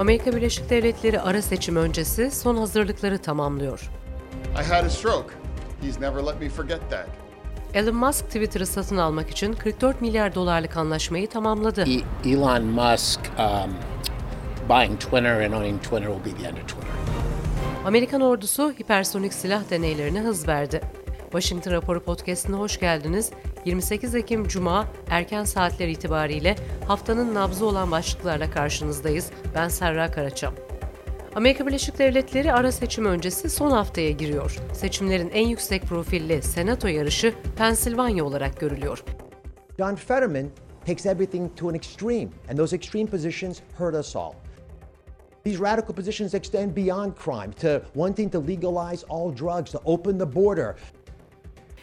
Amerika Birleşik Devletleri ara seçim öncesi son hazırlıkları tamamlıyor. I had a stroke. He's never let me forget that. Elon Musk Twitter'ı satın almak için 44 milyar dolarlık anlaşmayı tamamladı. E- Elon Musk um, buying Twitter and owning Twitter will be the end of Twitter. Amerikan ordusu hipersonik silah deneylerine hız verdi. Washington Raporu podcastine hoş geldiniz. 28 Ekim Cuma erken saatler itibariyle haftanın nabzı olan başlıklarla karşınızdayız. Ben Serra Karaçam. Amerika Birleşik Devletleri ara seçim öncesi son haftaya giriyor. Seçimlerin en yüksek profilli senato yarışı Pensilvanya olarak görülüyor. John Fetterman takes everything to an extreme, and those extreme positions hurt us all. These radical positions extend beyond crime to wanting to legalize all drugs, to open the border,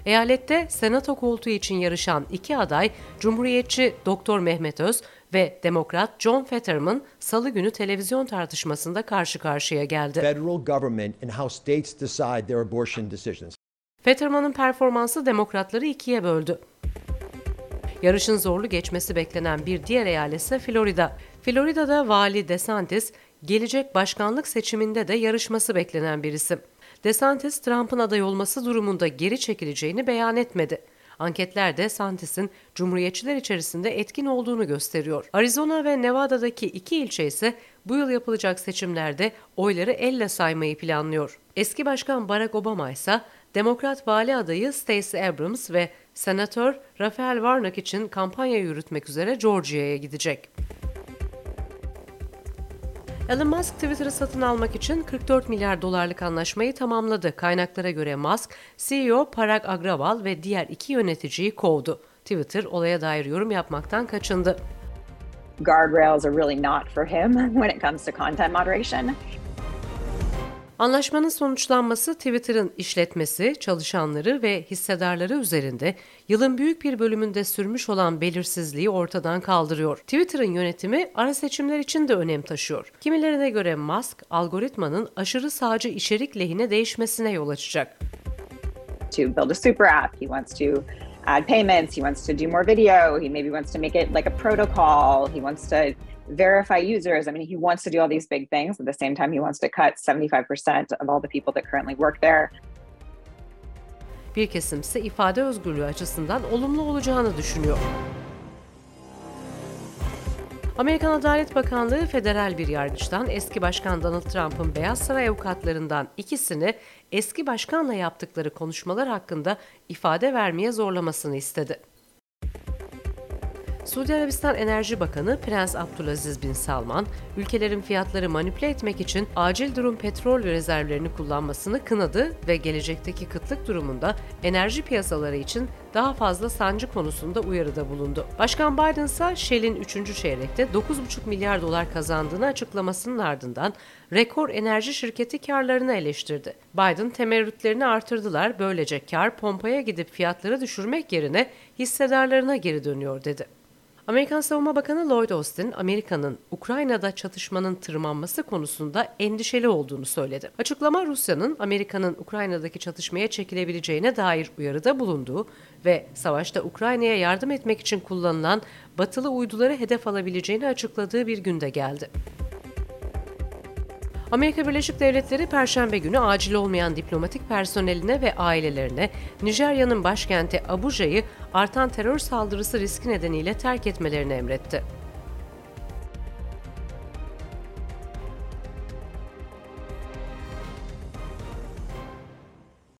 Eyalette senato koltuğu için yarışan iki aday Cumhuriyetçi Doktor Mehmet Öz ve Demokrat John Fetterman salı günü televizyon tartışmasında karşı karşıya geldi. federal government and how states decide their abortion decisions. Fetterman'ın performansı demokratları ikiye böldü. Yarışın zorlu geçmesi beklenen bir diğer eyalet ise Florida. Florida'da Vali DeSantis gelecek başkanlık seçiminde de yarışması beklenen bir isim. DeSantis, Trump'ın aday olması durumunda geri çekileceğini beyan etmedi. Anketler de Santis'in Cumhuriyetçiler içerisinde etkin olduğunu gösteriyor. Arizona ve Nevada'daki iki ilçe ise bu yıl yapılacak seçimlerde oyları elle saymayı planlıyor. Eski Başkan Barack Obama ise Demokrat vali adayı Stacey Abrams ve Senatör Raphael Warnock için kampanya yürütmek üzere Georgia'ya gidecek. Elon Musk Twitter'ı satın almak için 44 milyar dolarlık anlaşmayı tamamladı. Kaynaklara göre Musk, CEO Parag Agrawal ve diğer iki yöneticiyi kovdu. Twitter olaya dair yorum yapmaktan kaçındı. guardrails are really not for him when it comes to content moderation. Anlaşmanın sonuçlanması Twitter'ın işletmesi, çalışanları ve hissedarları üzerinde yılın büyük bir bölümünde sürmüş olan belirsizliği ortadan kaldırıyor. Twitter'ın yönetimi ara seçimler için de önem taşıyor. Kimilerine göre Musk, algoritmanın aşırı sağcı içerik lehine değişmesine yol açacak. To build a super app, he wants to add payments, he wants to do more video, he maybe wants to make it like a protocol, he wants to verify users. I mean, he wants to do all these big things. At the same time, he wants to cut 75% of all the people that currently work there. Bir kesim ise ifade özgürlüğü açısından olumlu olacağını düşünüyor. Amerikan Adalet Bakanlığı federal bir yargıçtan eski başkan Donald Trump'ın Beyaz Saray avukatlarından ikisini eski başkanla yaptıkları konuşmalar hakkında ifade vermeye zorlamasını istedi. Suudi Arabistan Enerji Bakanı Prens Abdülaziz bin Salman, ülkelerin fiyatları manipüle etmek için acil durum petrol rezervlerini kullanmasını kınadı ve gelecekteki kıtlık durumunda enerji piyasaları için daha fazla sancı konusunda uyarıda bulundu. Başkan Biden ise Shell'in 3. çeyrekte 9,5 milyar dolar kazandığını açıklamasının ardından rekor enerji şirketi karlarını eleştirdi. Biden temerrütlerini artırdılar, böylece kar pompaya gidip fiyatları düşürmek yerine hissedarlarına geri dönüyor dedi. Amerikan Savunma Bakanı Lloyd Austin, Amerika'nın Ukrayna'da çatışmanın tırmanması konusunda endişeli olduğunu söyledi. Açıklama Rusya'nın Amerika'nın Ukrayna'daki çatışmaya çekilebileceğine dair uyarıda bulunduğu ve savaşta Ukrayna'ya yardım etmek için kullanılan batılı uyduları hedef alabileceğini açıkladığı bir günde geldi. Amerika Birleşik Devletleri Perşembe günü acil olmayan diplomatik personeline ve ailelerine Nijerya'nın başkenti Abuja'yı artan terör saldırısı riski nedeniyle terk etmelerini emretti.